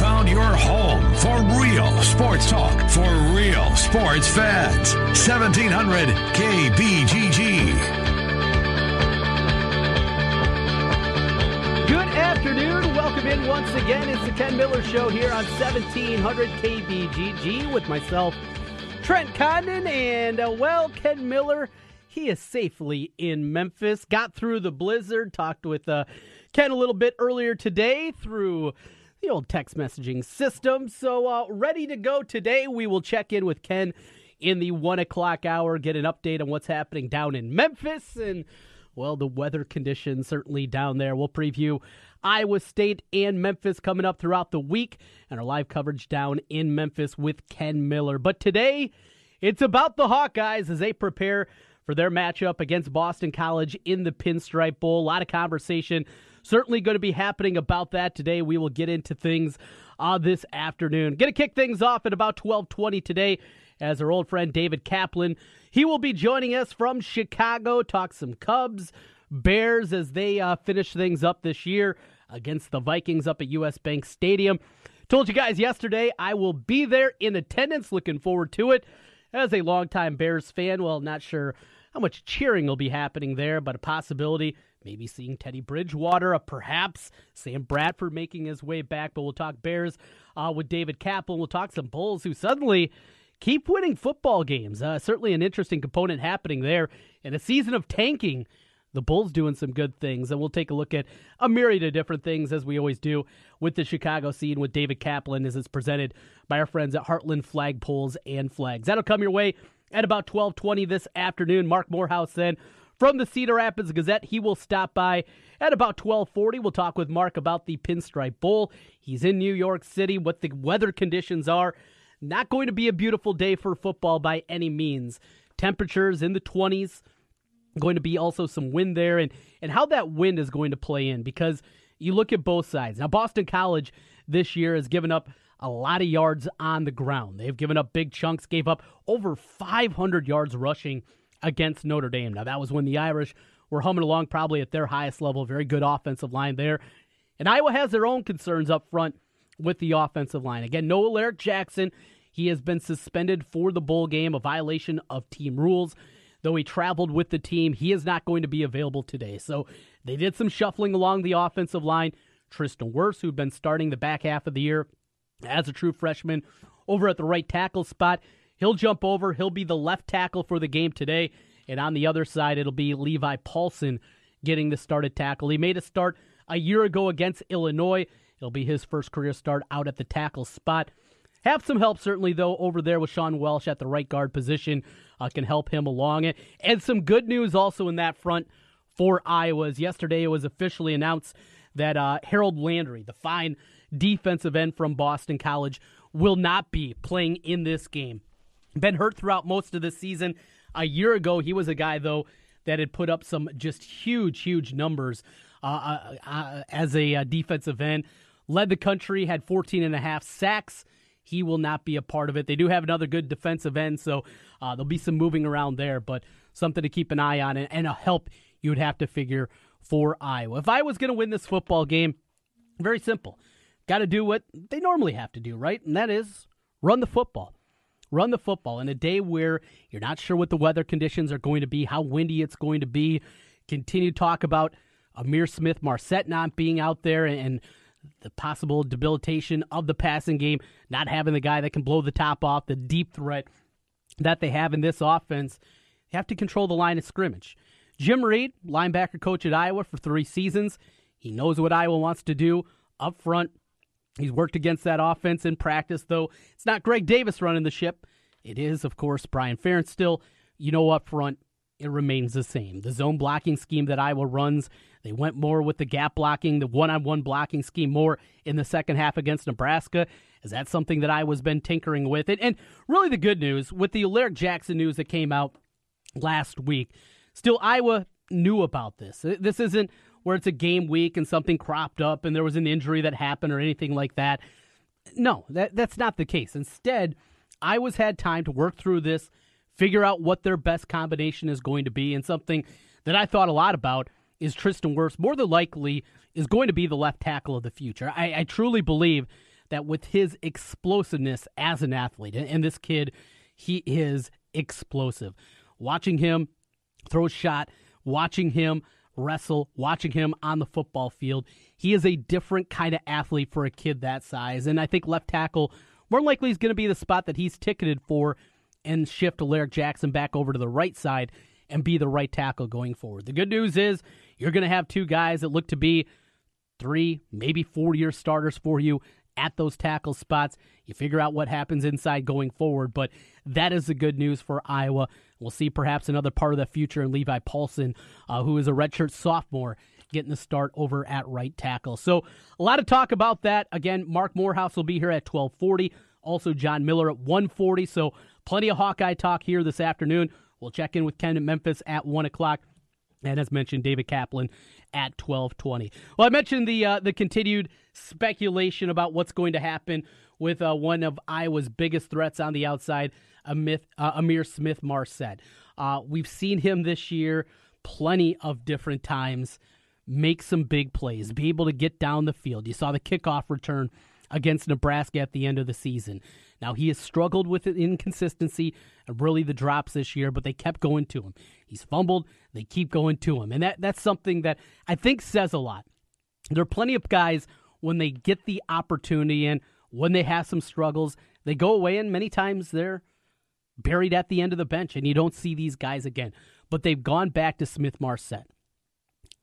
found your home for real sports talk for real sports fans. 1700 KBGG. Good afternoon. Welcome in once again. It's the Ken Miller Show here on 1700 KBGG with myself, Trent Condon, and uh, well, Ken Miller. He is safely in Memphis. Got through the blizzard. Talked with uh, Ken a little bit earlier today through the old text messaging system. So, uh, ready to go today. We will check in with Ken in the one o'clock hour, get an update on what's happening down in Memphis and, well, the weather conditions certainly down there. We'll preview Iowa State and Memphis coming up throughout the week and our live coverage down in Memphis with Ken Miller. But today, it's about the Hawkeyes as they prepare for their matchup against Boston College in the Pinstripe Bowl. A lot of conversation certainly going to be happening about that today. We will get into things uh, this afternoon. Going to kick things off at about 1220 today as our old friend David Kaplan. He will be joining us from Chicago, talk some Cubs, Bears as they uh, finish things up this year against the Vikings up at US Bank Stadium. Told you guys yesterday I will be there in attendance. Looking forward to it. As a longtime Bears fan, well, not sure how much cheering will be happening there, but a possibility maybe seeing Teddy Bridgewater, perhaps Sam Bradford making his way back. But we'll talk Bears uh, with David Kaplan. We'll talk some Bulls who suddenly keep winning football games. Uh, certainly an interesting component happening there in a season of tanking. The Bulls doing some good things, and we'll take a look at a myriad of different things as we always do with the Chicago scene with David Kaplan as it's presented by our friends at Heartland Flagpoles and Flags. That'll come your way at about 12:20 this afternoon. Marc Morehouse then from the Cedar Rapids Gazette. He will stop by at about 12:40. We'll talk with Marc about the Pinstripe Bowl. He's in New York City, what the weather conditions are. Not going to be a beautiful day for football by any means. Temperatures in the 20s. Going to be also some wind there and and how that wind is going to play in because you look at both sides. Now Boston College this year has given up a lot of yards on the ground. They've given up big chunks, gave up over 500 yards rushing against Notre Dame. Now, that was when the Irish were humming along probably at their highest level. Very good offensive line there. And Iowa has their own concerns up front with the offensive line. Again, no Alaric Jackson. He has been suspended for the bowl game, a violation of team rules. Though he traveled with the team, he is not going to be available today. So they did some shuffling along the offensive line. Tristan Wirfs, who'd been starting the back half of the year as a true freshman over at the right tackle spot, He'll jump over. He'll be the left tackle for the game today. And on the other side, it'll be Levi Paulsen getting the started tackle. He made a start a year ago against Illinois. It'll be his first career start out at the tackle spot. Have some help, certainly, though, over there with Sean Welsh at the right guard position. Uh, can help him along. it. And some good news also in that front for Iowa's. Yesterday, it was officially announced that uh, Harold Landry, the fine defensive end from Boston College, will not be playing in this game. Been hurt throughout most of the season. A year ago, he was a guy, though, that had put up some just huge, huge numbers uh, uh, uh, as a uh, defensive end. Led the country, had 14 and a half sacks. He will not be a part of it. They do have another good defensive end, so uh, there'll be some moving around there, but something to keep an eye on and, and a help you would have to figure for Iowa. If I was going to win this football game, very simple. Got to do what they normally have to do, right? And that is run the football run the football in a day where you're not sure what the weather conditions are going to be, how windy it's going to be. Continue to talk about Amir Smith Marsette not being out there and the possible debilitation of the passing game, not having the guy that can blow the top off, the deep threat that they have in this offense. You have to control the line of scrimmage. Jim Reed, linebacker coach at Iowa for three seasons, he knows what Iowa wants to do up front, He's worked against that offense in practice, though it's not Greg Davis running the ship. It is, of course, Brian Ferentz still. You know, up front, it remains the same. The zone blocking scheme that Iowa runs, they went more with the gap blocking, the one on one blocking scheme more in the second half against Nebraska. Is that something that Iowa's been tinkering with? And, and really, the good news with the Alaric Jackson news that came out last week, still, Iowa knew about this. This isn't where it's a game week and something cropped up and there was an injury that happened or anything like that. No, that that's not the case. Instead, I was had time to work through this, figure out what their best combination is going to be, and something that I thought a lot about is Tristan Wirfs more than likely is going to be the left tackle of the future. I, I truly believe that with his explosiveness as an athlete, and this kid, he is explosive. Watching him throw a shot, watching him wrestle, watching him on the football field, he is a different kind of athlete for a kid that size. And I think left tackle more likely is going to be the spot that he's ticketed for and shift Alaric Jackson back over to the right side and be the right tackle going forward. The good news is you're going to have two guys that look to be three, maybe four year starters for you at those tackle spots. You figure out what happens inside going forward, but that is the good news for Iowa. We'll see perhaps another part of the future in Levi Paulsen, uh, who is a redshirt sophomore getting the start over at right tackle. So a lot of talk about that. Again, Marc Morehouse will be here at 1240. Also, John Miller at 140. So plenty of Hawkeye talk here this afternoon. We'll check in with Ken in Memphis at 1 o'clock. And as mentioned, David Kaplan at 1220. Well, I mentioned the uh, the continued speculation about what's going to happen with uh, one of Iowa's biggest threats on the outside, Amir, uh, Ihmir Smith-Marsette. Uh, we've seen him this year plenty of different times make some big plays, be able to get down the field. You saw the kickoff return against Nebraska at the end of the season. Now, he has struggled with inconsistency and really the drops this year, but they kept going to him. He's fumbled, they keep going to him. And that, that's something that I think says a lot. There are plenty of guys when they get the opportunity and when they have some struggles, they go away, and many times they're buried at the end of the bench, and you don't see these guys again. But they've gone back to Smith-Marsette.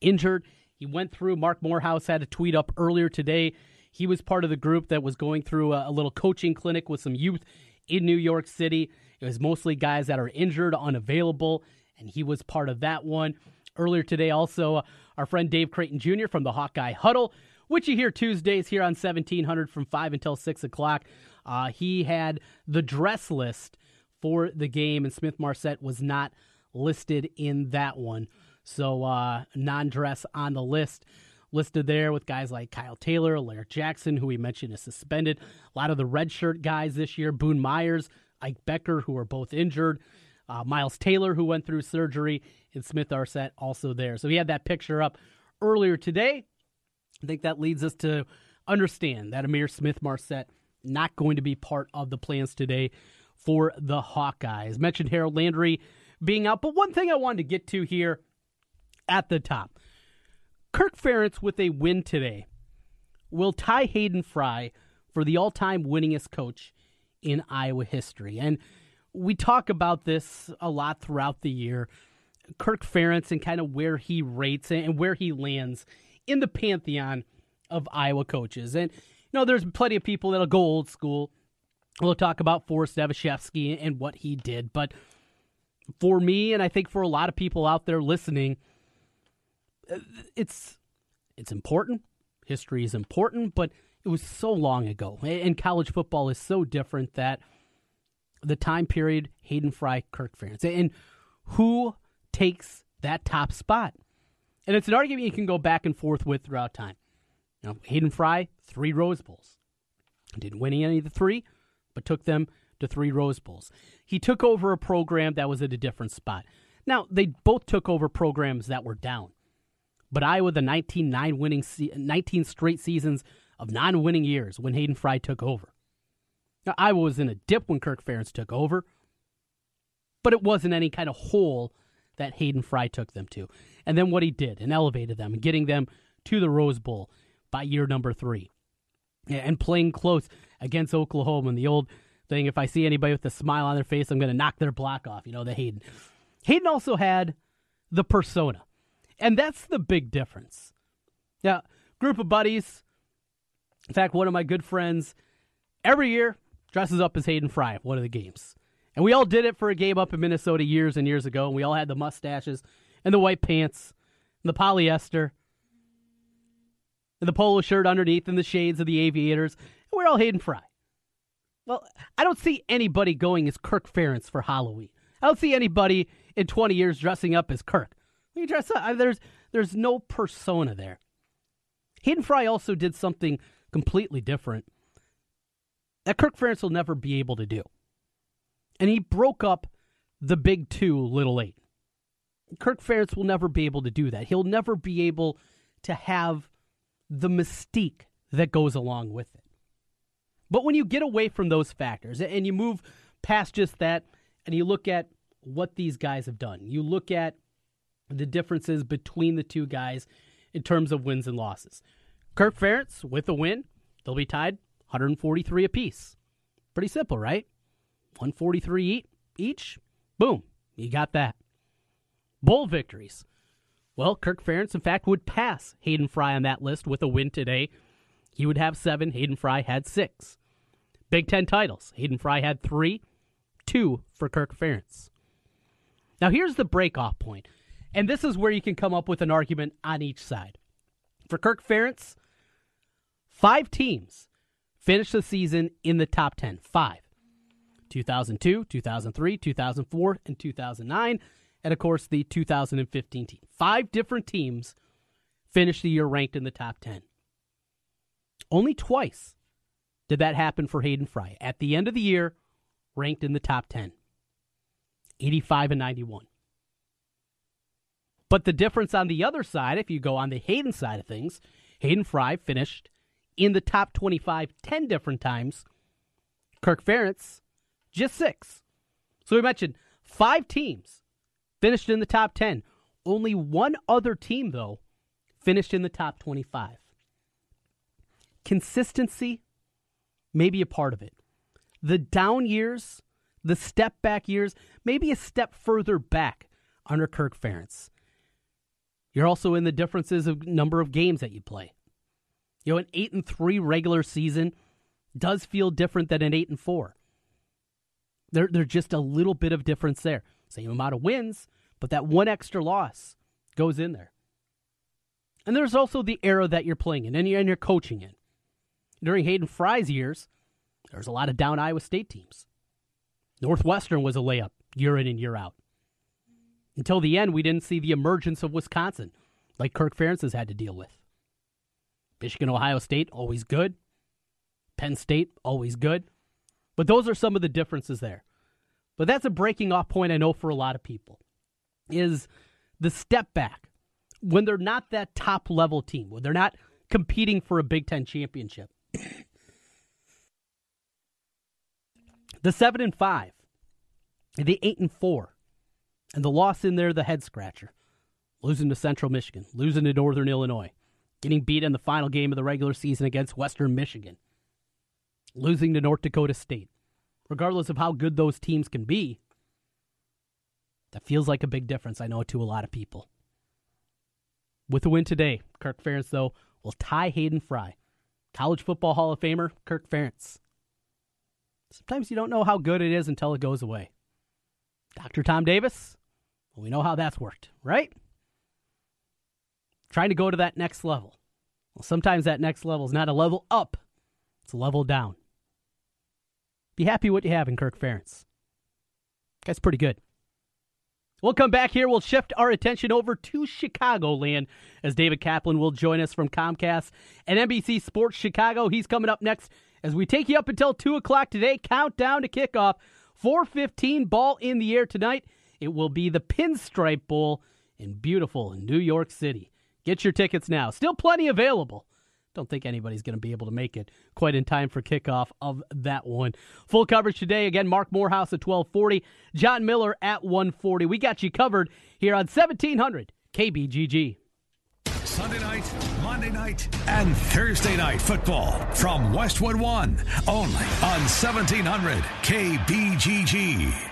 Injured. He went through, Marc Morehouse had a tweet up earlier today he was part of the group that was going through a, a little coaching clinic with some youth in New York City. It was mostly guys that are injured, unavailable, and he was part of that one. Earlier today, also, uh, our friend Dave Creighton Jr. from the Hawkeye Huddle, which you hear Tuesdays here on 1700 from 5 until 6 o'clock. Uh, he had the dress list for the game, and Smith-Marsette was not listed in that one. So, uh, non dress on the list listed there with guys like Kyle Taylor, Alaric Jackson, who we mentioned is suspended. A lot of the redshirt guys this year, Boone Myers, Ike Boettger, who are both injured. Uh, Miles Taylor, who went through surgery, and Smith-Marsette also there. So he had that picture up earlier today. I think that leads us to understand that Amir Smith-Marsette not going to be part of the plans today for the Hawkeyes. Mentioned Harold Landry being out, but one thing I wanted to get to here at the top Kirk Ferentz with a win today will tie Hayden Fry for the all time winningest coach in Iowa history. And we talk about this a lot throughout the year. Kirk Ferentz and kind of where he rates and where he lands in the pantheon of Iowa coaches. And, you know, there's plenty of people that'll go old school. We'll talk about Forrest Evashevski and what he did. But for me, and I think for a lot of people out there listening, it's it's important. History is important, but it was so long ago, and college football is so different that the time period Hayden Fry, Kirk Ferentz, and who takes that top spot, and it's an argument you can go back and forth with throughout time. Know, Hayden Fry, three Rose Bowls, didn't win any of the three, but took them to three Rose Bowls. He took over a program that was at a different spot. Now they both took over programs that were down. But Iowa, the 19 nine winning, 19 straight seasons of non winning years when Hayden Fry took over. Now, Iowa was in a dip when Kirk Ferentz took over, but it wasn't any kind of hole that Hayden Fry took them to. And then what he did and elevated them, getting them to the Rose Bowl by year number three. And playing close against Oklahoma. And the old thing if I see anybody with a smile on their face, I'm going to knock their block off. You know, the Hayden. Hayden also had the persona. And that's the big difference. Yeah, group of buddies. In fact, one of my good friends every year dresses up as Hayden Fry at one of the games. And we all did it for a game up in Minnesota years and years ago. And we all had the mustaches and the white pants and the polyester and the polo shirt underneath and the shades of the aviators. And we're all Hayden Fry. Well, I don't see anybody going as Kirk Ferentz for Halloween. I don't see anybody in 20 years dressing up as Kirk. You dress up. There's there's no persona there. Hayden Fry also did something completely different that Kirk Ferentz will never be able to do. And he broke up the big two, little eight. Kirk Ferentz will never be able to do that. He'll never be able to have the mystique that goes along with it. But when you get away from those factors and you move past just that and you look at what these guys have done, you look at the differences between the two guys in terms of wins and losses. Kirk Ferentz with a win, they'll be tied 143 apiece. Pretty simple, right? 143 each. Boom, you got that. Bowl victories. Well, Kirk Ferentz, in fact, would pass Hayden Fry on that list with a win today. He would have seven. Hayden Fry had six. Big Ten titles. Hayden Fry had three, two for Kirk Ferentz. Now, here's the breakoff point, and this is where you can come up with an argument on each side. For Kirk Ferentz, five teams finished the season in the top 10. Five. 2002, 2003, 2004, and 2009 and of course the 2015 team. Five different teams finished the year ranked in the top 10. Only twice did that happen for Hayden Fry. At the end of the year, ranked in the top 10. 85 and 91. But the difference on the other side, if you go on the Hayden side of things, Hayden Fry finished in the top 25 10 different times. Kirk Ferentz, just six. So we mentioned five teams finished in the top 10. Only one other team, though, finished in the top 25. Consistency may be a part of it. The down years, the step back years, maybe a step further back under Kirk Ferentz. You're also in the differences of number of games that you play. You know, an eight and three regular season does feel different than an eight and four. There, there's just a little bit of difference there. Same amount of wins, but that one extra loss goes in there. And there's also the era that you're playing in and you're, and you're coaching in. During Hayden Fry's years, there's a lot of down Iowa State teams. Northwestern was a layup year in and year out. Until the end, we didn't see the emergence of Wisconsin like Kirk Ferentz has had to deal with. Michigan, Ohio State, always good. Penn State, always good. But those are some of the differences there. But that's a breaking off point, I know, for a lot of people, is the step back when they're not that top level team, when they're not competing for a Big Ten championship. the seven and five, the eight and four, and the loss in there, the head scratcher, losing to Central Michigan, losing to Northern Illinois, getting beat in the final game of the regular season against Western Michigan, losing to North Dakota State, regardless of how good those teams can be, that feels like a big difference, I know, to a lot of people. With the win today, Kirk Ferentz, though, will tie Hayden Fry. College Football Hall of Famer, Kirk Ferentz. Sometimes you don't know how good it is until it goes away. Dr. Tom Davis, well, we know how that's worked, right? Trying to go to that next level. Well, sometimes that next level is not a level up, it's a level down. Be happy what you have in Kirk Ferentz. Guy's pretty good. We'll come back here. We'll shift our attention over to Chicagoland as David Kaplan will join us from Comcast and NBC Sports Chicago. He's coming up next as we take you up until 2 o'clock today. Countdown to kickoff. 415 ball in the air tonight. It will be the Pinstripe Bowl in beautiful New York City. Get your tickets now. Still plenty available don't think anybody's going to be able to make it quite in time for kickoff of that one. Full coverage today. Again, Marc Morehouse at 1240, John Miller at 140. We got you covered here on 1700 KBGG. Sunday night, Monday night, and Thursday night football from Westwood One, only on 1700 KBGG.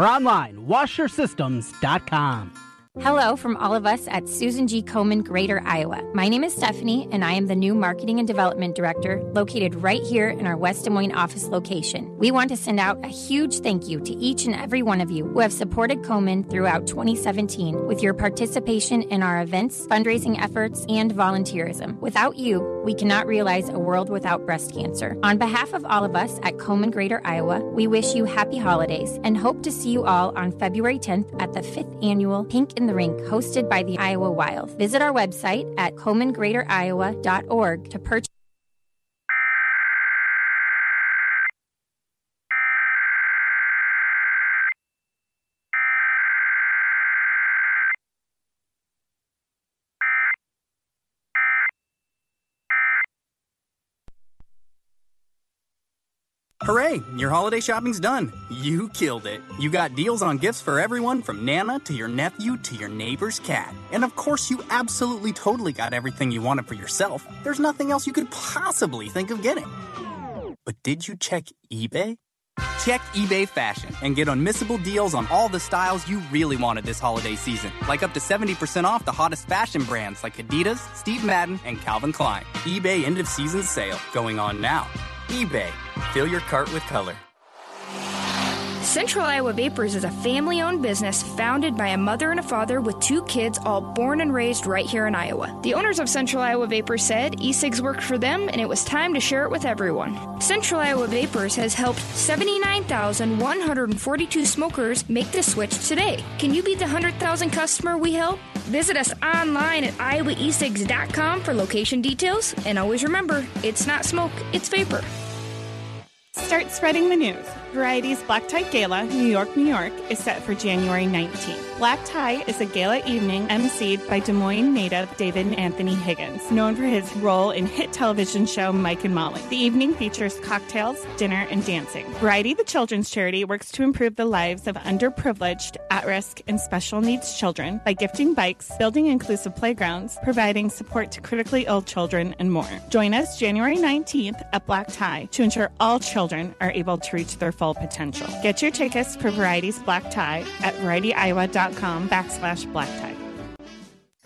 or online, washersystems.com. Hello from all of us at Susan G. Komen Greater Iowa. My name is Stephanie, and I am the new Marketing and Development Director located right here in our West Des Moines office location. We want to send out a huge thank you to each and every one of you who have supported Komen throughout 2017 with your participation in our events, fundraising efforts, and volunteerism. Without you, we cannot realize a world without breast cancer. On behalf of all of us at Komen Greater Iowa, we wish you happy holidays and hope to see you all on February 10th at the 5th annual Pink in the Rink hosted by the Iowa Wild. Visit our website at komengreateriowa.org to purchase. Hooray! Your holiday shopping's done. You killed it. You got deals on gifts for everyone from Nana to your nephew to your neighbor's cat. And of course, you absolutely totally got everything you wanted for yourself. There's nothing else you could possibly think of getting. But did you check eBay? Check eBay Fashion and get unmissable deals on all the styles you really wanted this holiday season, like up to 70% off the hottest fashion brands like Adidas, Steve Madden, and Calvin Klein. eBay end of season sale going on now eBay. Fill your cart with color. Central Iowa Vapors is a family owned business founded by a mother and a father with two kids, all born and raised right here in Iowa. The owners of Central Iowa Vapors said e cigs worked for them and it was time to share it with everyone. Central Iowa Vapors has helped 79,142 smokers make the switch today. Can you be the 100,000 customer we help? Visit us online at iowaecigs.com for location details. And always remember, it's not smoke, it's vapor. Start spreading the news. Variety's Black Tie Gala, New York, New York, is set for January 19th. Black Tie is a gala evening emceed by Des Moines native David Anthony Higgins, known for his role in hit television show Mike and Molly. The evening features cocktails, dinner, and dancing. Variety, the children's charity, works to improve the lives of underprivileged, at risk, and special needs children by gifting bikes, building inclusive playgrounds, providing support to critically ill children, and more. Join us January 19th at Black Tie to ensure all children are able to reach their full potential. Get your tickets for Variety's Black Tie at varietyiowa.com backslash black tie.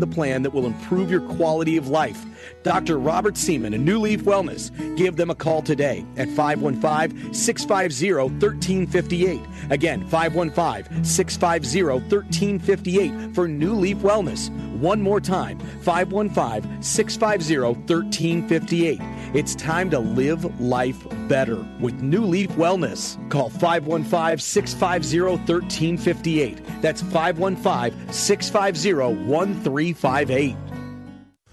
the plan that will improve your quality of life. Dr. Robert Seaman and New Leaf Wellness. Give them a call today at 515 650 1358. Again, 515 650 1358 for New Leaf Wellness. One more time 515 650 1358. It's time to live life better with New Leaf Wellness. Call 515 650 1358. That's 515 650 1358.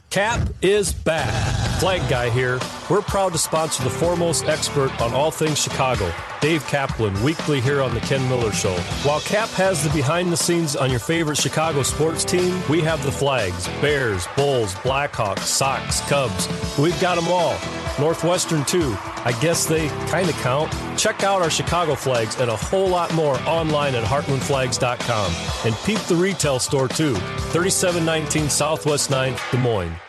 Cap is back. Flag Guy here. We're proud to sponsor the foremost expert on all things Chicago, Dave Kaplan, weekly here on The Ken Miller Show. While Cap has the behind the scenes on your favorite Chicago sports team, we have the flags Bears, Bulls, Blackhawks, Sox, Cubs. We've got them all. Northwestern, too. I guess they kind of count. Check out our Chicago flags and a whole lot more online at heartlandflags.com. And peep the retail store, too. 3719 Southwest 9th, Des Moines.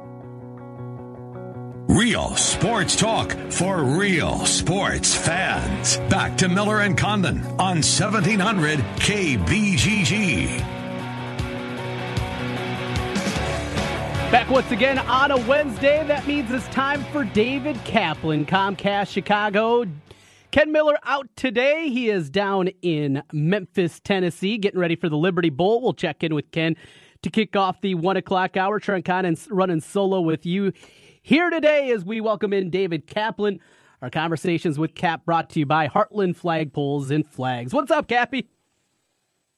Real sports talk for real sports fans. Back to Miller and Condon on 1700 KBGG. Back once again on a Wednesday. That means it's time for David Kaplan, Comcast Chicago. Ken Miller out today. He is down in Memphis, Tennessee, getting ready for the Liberty Bowl. We'll check in with Ken to kick off the one o'clock hour. Trent Condon running solo with you here today as we welcome in David Kaplan. Our conversations with Cap brought to you by Heartland Flagpoles and Flags. What's up, Cappy?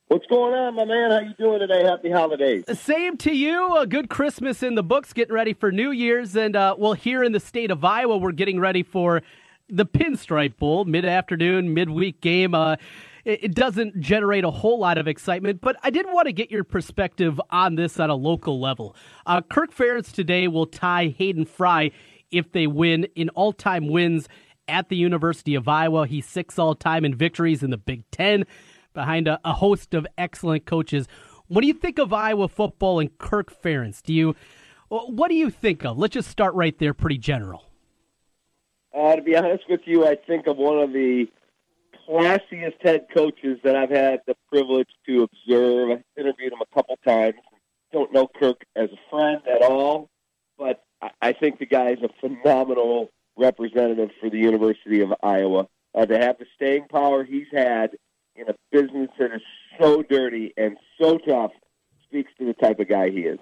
What's going on, my man? How you doing today? Happy holidays. Same to you. A good Christmas in the books, getting ready for New Year's. And, uh, well, here in the state of Iowa, we're getting ready for the Pinstripe Bowl, mid afternoon, midweek game. Uh, it doesn't generate a whole lot of excitement, but I did want to get your perspective on this at a local level. Uh, Kirk Ferentz today will tie Hayden Fry if they win in all time wins at the University of Iowa. He's six all time in victories in the Big Ten behind a, a, host of excellent coaches. What do you think of Iowa football and Kirk Ferentz? Do you, what do you think of? Let's just start right there, pretty general. Uh, to be honest with you, I think of one of the classiest head coaches that I've had the privilege to observe. I interviewed him a couple times. Don't know Kirk as a friend at all, but I think the guy is a phenomenal representative for the University of Iowa. Uh, to have the staying power he's had in a business that is so dirty and so tough speaks to the type of guy he is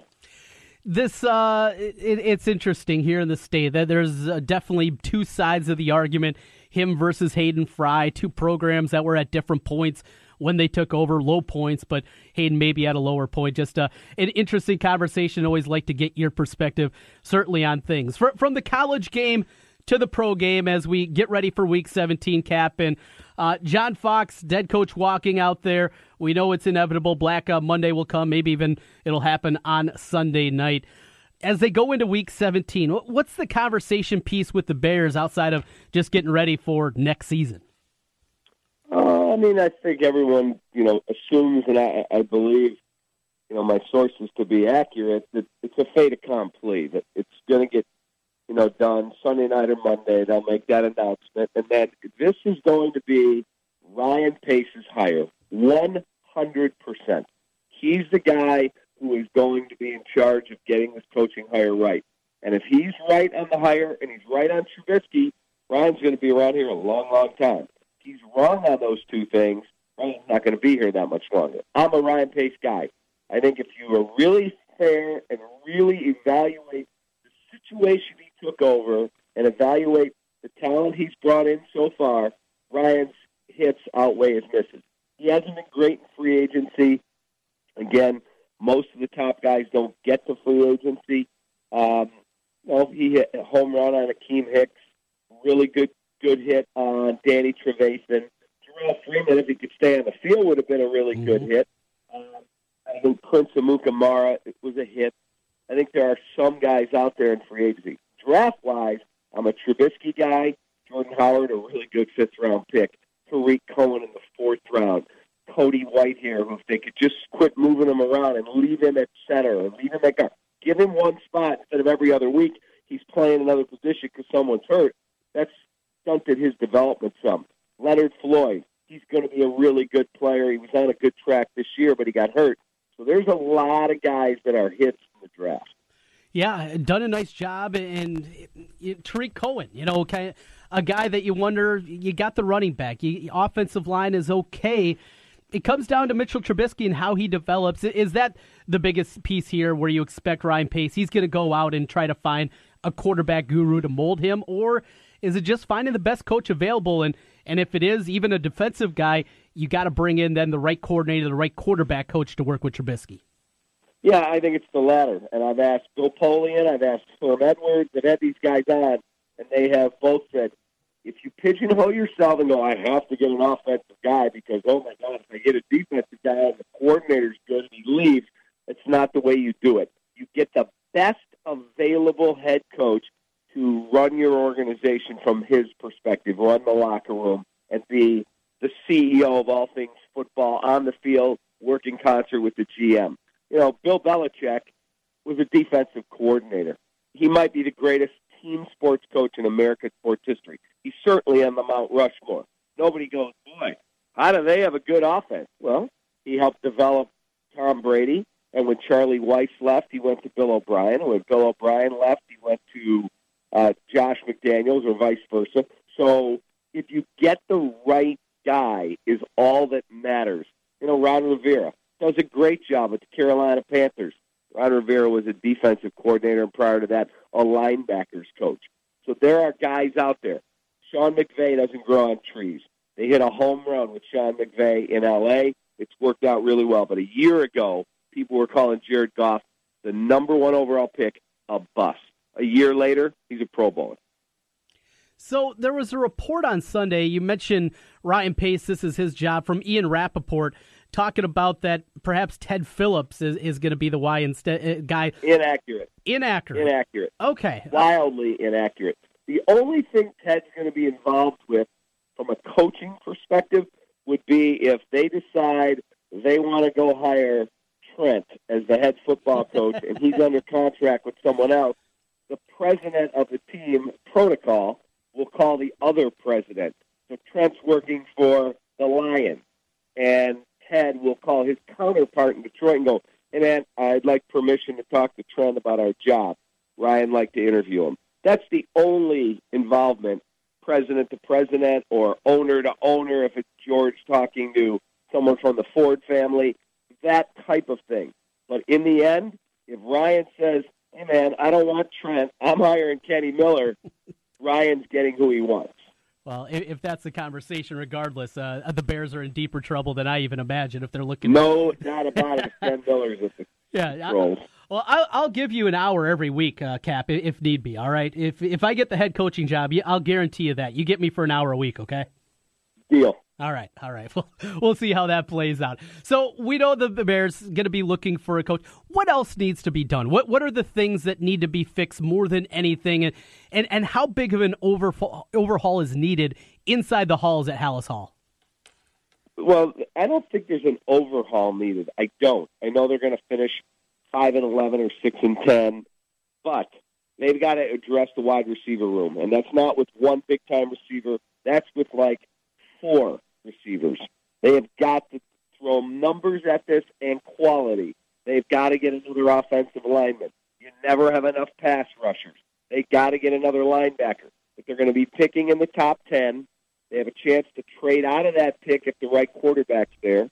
this uh, it, it's interesting here in the state that there's uh, definitely two sides of the argument him versus Hayden Fry, two programs that were at different points when they took over, low points, but Hayden maybe at a lower point. Just uh, an interesting conversation. Always like to get your perspective, certainly on things For, from the college game to the pro game as we get ready for Week 17 cap and. Uh, John Fox, dead coach, walking out there. We know it's inevitable. Black uh, Monday will come. Maybe even it'll happen on Sunday night as they go into week 17, what's the conversation piece with the Bears outside of just getting ready for next season? Uh, I mean, I think everyone, you know, assumes, and I, I believe, you know, my sources to be accurate, that it's a fait accompli, that it's going to get, you know, done Sunday night or Monday. They'll make that announcement. And then this is going to be Ryan Pace's hire, 100%. He's the guy who is going to be in charge of getting this coaching hire right. And if he's right on the hire and he's right on Trubisky, Ryan's going to be around here a long, long time. If he's wrong on those two things, Ryan's not going to be here that much longer. I'm a Ryan Pace guy. I think if you are really fair and really evaluate the situation he took over and evaluate the talent he's brought in so far, Ryan's hits outweigh his misses. He hasn't been great in free agency. Again, most of the top guys don't get to free agency. Um, well, he hit a home run on Akiem Hicks, really good good hit on Danny Trevathan. Jerrell Freeman, if he could stay on the field, would have been a really mm-hmm. good hit. Um, I think Prince Amukamara was a hit. I think there are some guys out there in free agency. Draft wise, I'm a Trubisky guy. Jordan Howard, a really good fifth round pick. Tarik Cohen in the fourth round. Cody Whitehair, who if they could just quit moving him around and leave him at center and leave him at guard, give him one spot instead of every other week he's playing another position because someone's hurt. That's stunted his development some. Leonard Floyd, he's going to be a really good player. He was on a good track this year, but he got hurt. So there's a lot of guys that are hits in the draft. Yeah, done a nice job, and Tarik Cohen, you know, a guy that you wonder. You got the running back. You, offensive line is okay it comes down to Mitchell Trubisky and how he develops. Is that the biggest piece here where you expect Ryan Pace? He's going to go out and try to find a quarterback guru to mold him, or is it just finding the best coach available? And, and if it is even a defensive guy, you got to bring in then the right coordinator, the right quarterback coach to work with Trubisky. Yeah, I think it's the latter. And I've asked Bill Polian, I've asked Herm Edwards, I've had these guys on, and they have both said, if you pigeonhole yourself and go, I have to get an offensive guy because, oh my God, if I get a defensive guy and the coordinator's good and he leaves, it's not the way you do it. You get the best available head coach to run your organization from his perspective, run the locker room, and be the CEO of all things football on the field, work in concert with the GM. You know, Bill Belichick was a defensive coordinator. He might be the greatest team sports coach in American sports history. He's certainly on the Mount Rushmore. Nobody goes, boy, how do they have a good offense? Well, he helped develop Tom Brady, and when Charlie Weis left, he went to Bill O'Brien. And when Bill O'Brien left, he went to uh, Josh McDaniels, or vice versa. So if you get the right guy, is all that matters. You know, Ron Rivera does a great job with the Carolina Panthers. Ron Rivera was a defensive coordinator, and prior to that, a linebackers coach. So there are guys out there. Sean McVay doesn't grow on trees. They hit a home run with Sean McVay in L.A. It's worked out really well. But a year ago, people were calling Jared Goff the number one overall pick a bust. A year later, he's a Pro Bowler. So there was a report on Sunday. You mentioned Ryan Pace. This is his job from Ian Rapoport talking about that perhaps Ted Phillips is, is going to be the Y instead uh, guy. Inaccurate. Inaccurate. Inaccurate. Okay. Wildly inaccurate. The only thing Ted's going to be involved with from a coaching perspective would be if they decide they want to go hire Trent as the head football coach and he's under contract with someone else, the president of the team protocol will call the other president. So Trent's working for the Lions, and Ted will call his counterpart in Detroit and go, "Hey man, I'd like permission to talk to Trent about our job." Ryan like to interview him. That's the only involvement, president to president or owner to owner. If it's George talking to someone from the Ford family, that type of thing. But in the end, if Ryan says, "Hey man, I don't want Trent. I'm hiring Kenny Miller," Ryan's getting who he wants. Well, if, that's the conversation, regardless, uh, the Bears are in deeper trouble than I even imagine if they're looking. No doubt about it. Ken Miller's the yeah. I, well, I'll, I'll, give you an hour every week, uh, Cap, if need be. All right. If if I get the head coaching job, I'll guarantee you that you get me for an hour a week. Okay. Deal. All right, all right. We'll, we'll see how that plays out. So we know the, the Bears going to be looking for a coach. What else needs to be done? What what are the things that need to be fixed more than anything? And and, and how big of an overhaul, overhaul is needed inside the halls at Halas Hall? Well, I don't think there's an overhaul needed. I don't. I know they're going to finish five and eleven or six and ten, but they've got to address the wide receiver room, and that's not with one big time receiver. That's with like four receivers. They have got to throw numbers at this and quality. They've got to get another offensive lineman. You never have enough pass rushers. They got to get another linebacker. If they're going to be picking in the top 10, they have a chance to trade out of that pick if the right quarterback's there.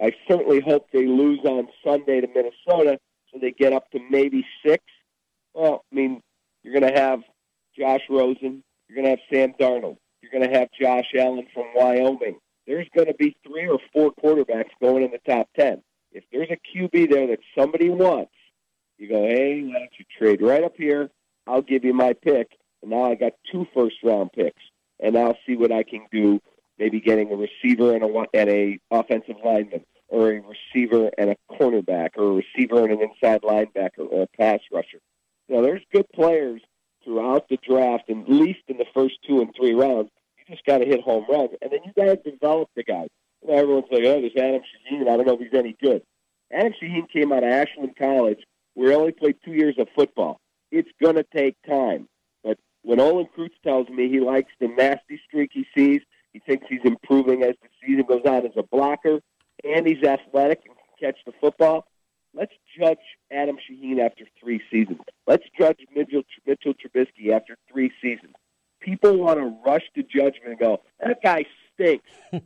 I certainly hope they lose on Sunday to Minnesota so they get up to maybe six. Well, I mean, you're going to have Josh Rosen. You're going to have Sam Darnold. You're going to have Josh Allen from Wyoming. There's going to be three or four quarterbacks going in the top 10. If there's a QB there that somebody wants, you go, hey, why don't you trade right up here? I'll give you my pick. And now I got two first round picks. And I'll see what I can do, maybe getting a receiver and a, and a offensive lineman, or a receiver and a cornerback, or a receiver and an inside linebacker, or a pass rusher. Know, there's good players throughout the draft, at least in the first two and three rounds, you just got to hit home runs, and then you got to develop the guys. You everyone's like, "Oh, there's Adam Shaheen. I don't know if he's any good." Adam Shaheen came out of Ashland College, where he only played two years of football. It's going to take time, but when Olin Kreutz tells me he likes the nasty streak he sees, he thinks he's improving as the season goes on as a blocker, and he's athletic and can catch the football. Let's judge Adam Shaheen after three seasons. Let's judge Mitchell, Mitchell Trubisky after three seasons. People want to rush to judgment and go, that guy stinks.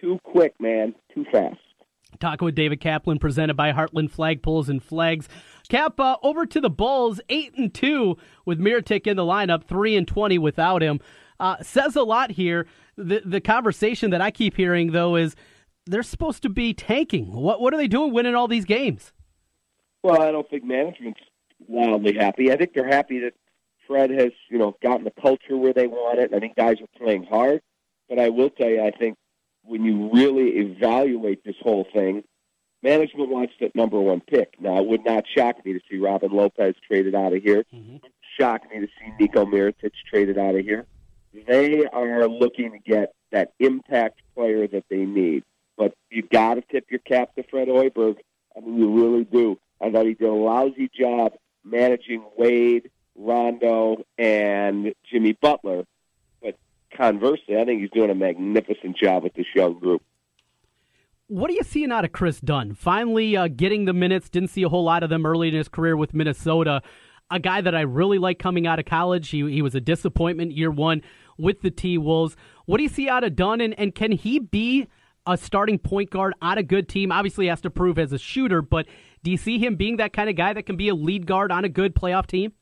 Too quick, man. Too fast. Talking with David Kaplan, presented by Heartland Flagpoles and Flags. Cap uh, over to the Bulls, eight and two with Mirotic in the lineup, three and twenty without him. Uh, says a lot here. The the conversation that I keep hearing though is they're supposed to be tanking. What what are they doing winning all these games? Well, I don't think management's wildly happy. I think they're happy that Fred has, you know, gotten the culture where they want it. I think guys are playing hard. But I will tell you, I think when you really evaluate this whole thing, management wants that number one pick. Now, it would not shock me to see Robin Lopez traded out of here. Mm-hmm. It would shock me to see Nico Mirotic traded out of here. They are looking to get that impact player that they need. But you've got to tip your cap to Fred Hoiberg. I mean, you really do. I thought he did a lousy job managing Wade, Rondo, and Jimmy Butler. But conversely, I think he's doing a magnificent job with this young group. What are you seeing out of Kris Dunn? Finally uh, getting the minutes. Didn't see a whole lot of them early in his career with Minnesota. A guy that I really like coming out of college. He, he was a disappointment year one with the T Wolves. What do you see out of Dunn, and, and can he be a starting point guard on a good team? Obviously, has to prove as a shooter, but do you see him being that kind of guy that can be a lead guard on a good playoff team?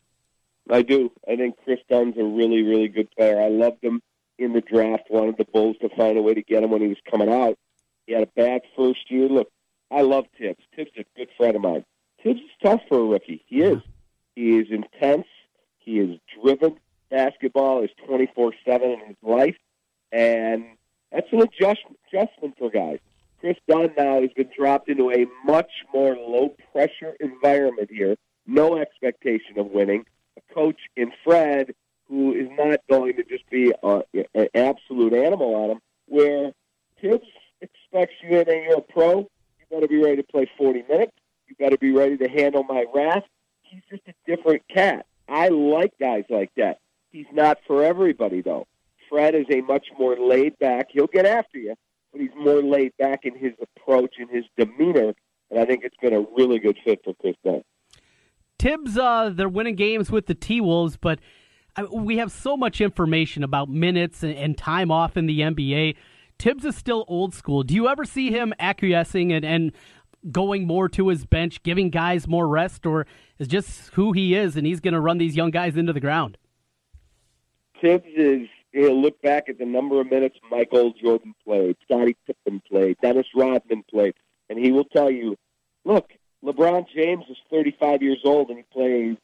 I do. I think Kris Dunn's a really, really good player. I loved him in the draft. Wanted the Bulls to find a way to get him when he was coming out. He had a bad first year. Look, I love Thibs. Thibs is a good friend of mine. Thibs is tough for a rookie. He is. He is intense. He is driven. Basketball is 24 7 in his life. And that's an adjustment, adjustment for guys. Kris Dunn now has been dropped into a much more low pressure environment here. No expectation of winning. A coach in Fred who is not going to just be a, an absolute animal on him, where Thibs expects you in and you're a pro, you better be ready to play 40 minutes. You better be ready to handle my wrath. He's just a different cat. I like guys like that. He's not for everybody, though. Fred is a much more laid back. He'll get after you, but he's more laid back in his approach and his demeanor. And I think it's been a really good fit for Kris Dunn. Thibs, uh, they're winning games with the T Wolves, but we have so much information about minutes and, and, time off in the NBA. Thibs is still old school. Do you ever see him acquiescing and, and going more to his bench, giving guys more rest, or is just who he is and he's going to run these young guys into the ground? Thibs is he'll look back at the number of minutes Michael Jordan played, Scottie Pippen played, Dennis Rodman played, and he will tell you, look, LeBron James is 35 years old and he played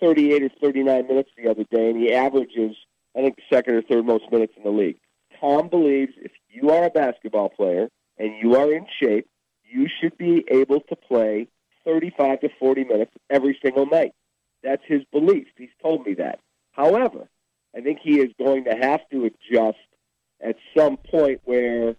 38 or 39 minutes the other day, and he averages, I think, second or third most minutes in the league. Tom believes if you are a basketball player and you are in shape, you should be able to play 35 to 40 minutes every single night. That's his belief. He's told me that. However, I think he is going to have to adjust at some point where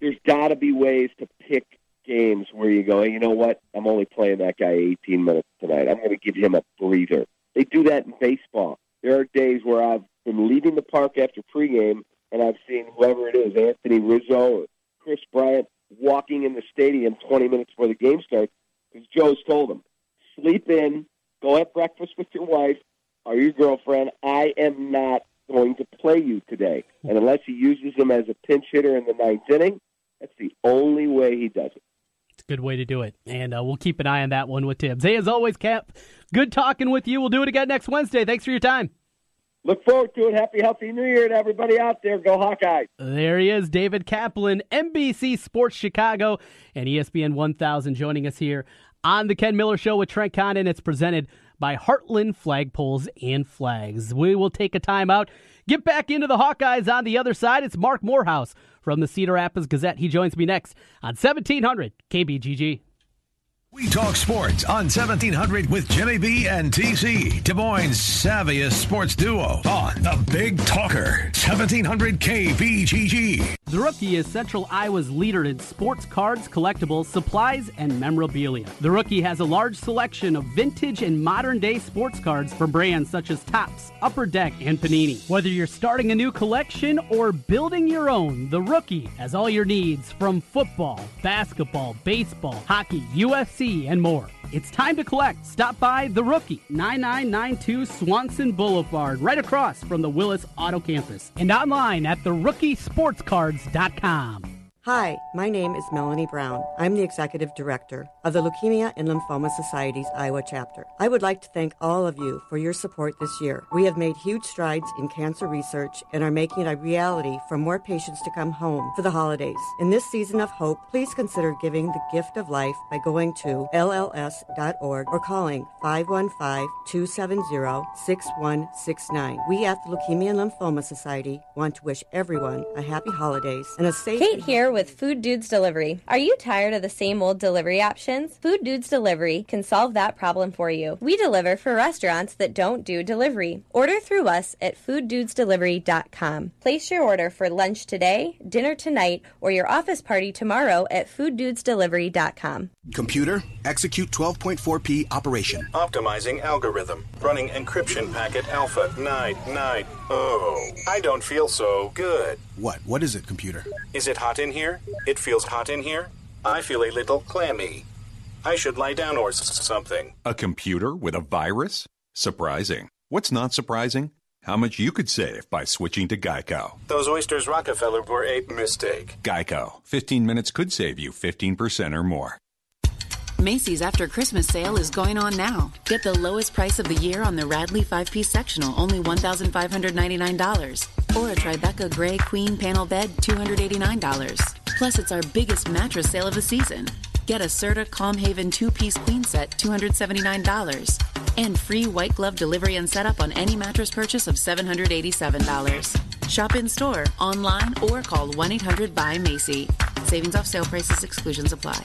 there's got to be ways to pick games where you go, you know what, I'm only playing that guy 18 minutes tonight. I'm going to give him a breather. They do that in baseball. There are days where I've been leaving the park after pregame and I've seen whoever it is, Anthony Rizzo or Kris Bryant, walking in the stadium 20 minutes before the game starts because Joe's told them, sleep in, go have breakfast with your wife or your girlfriend. I am not going to play you today. And unless he uses him as a pinch hitter in the ninth inning, that's the only way he does it. It's a good way to do it. And uh, we'll keep an eye on that one with Thibs. Hey, as always, Cap, good talking with you. We'll do it again next Wednesday. Thanks for your time. Look forward to it. Happy, healthy New Year to everybody out there. Go Hawkeyes. There he is, David Kaplan, NBC Sports Chicago and ESPN 1000 joining us here on the Ken Miller Show with Trent Condon. It's presented by Heartland Flagpoles and Flags. We will take a timeout, get back into the Hawkeyes on the other side. It's Marc Morehouse from the Cedar Rapids Gazette. He joins me next on 1700 KBGG. We talk sports on 1700 with Jimmy B and TC, Des Moines' savviest sports duo on the Big Talker, 1700 KBGG. The Rookie is Central Iowa's leader in sports cards, collectibles, supplies, and memorabilia. The Rookie has a large selection of vintage and modern day sports cards from brands such as Topps, Upper Deck, and Panini. Whether you're starting a new collection or building your own, The Rookie has all your needs from football, basketball, baseball, hockey, UFC, and more. It's time to collect. Stop by The Rookie, 9992 Swanson Boulevard, right across from the Willis Auto Campus, and online at therookiesportscards.com. Hi, my name is Melanie Brown. I'm the Executive Director of the Leukemia and Lymphoma Society's Iowa chapter. I would like to thank all of you for your support this year. We have made huge strides in cancer research and are making it a reality for more patients to come home for the holidays. In this season of hope, please consider giving the gift of life by going to lls.org or calling 515-270-6169. We at the Leukemia and Lymphoma Society want to wish everyone a happy holidays and a safe Kate here with Food Dudes Delivery. Are you tired of the same old delivery options? Food Dudes Delivery can solve that problem for you. We deliver for restaurants that don't do delivery. Order through us at fooddudesdelivery.com. Place your order for lunch today, dinner tonight, or your office party tomorrow at fooddudesdelivery.com. Computer, execute 12.4p operation. Optimizing algorithm. Running encryption packet alpha. Night, night. Oh, I don't feel so good. What? What is it, computer? Is it hot in here? It feels hot in here? I feel a little clammy. I should lie down or s- something. A computer with a virus? Surprising. What's not surprising? How much you could save by switching to Geico. Those oysters Rockefeller were a mistake. Geico. 15 minutes could save you 15% or more. Macy's After Christmas sale is going on now. Get the lowest price of the year on the Radley 5 piece sectional, only $1,599. Or a Tribeca Gray Queen Panel Bed, $289. Plus, it's our biggest mattress sale of the season. Get a Serta Calm Haven 2 piece queen set, $279. And free white glove delivery and setup on any mattress purchase of $787. Shop in store, online, or call 1 800 by Macy. Savings off sale prices, exclusions apply.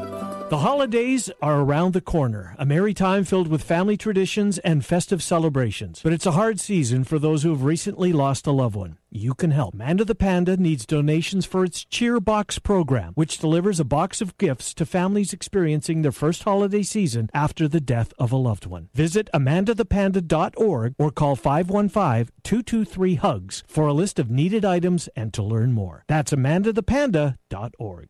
The holidays are around the corner, a merry time filled with family traditions and festive celebrations. But it's a hard season for those who have recently lost a loved one. You can help. Amanda the Panda needs donations for its Cheer Box program, which delivers a box of gifts to families experiencing their first holiday season after the death of a loved one. Visit amandathepanda.org or call 515-223-HUGS for a list of needed items and to learn more. That's amandathepanda.org.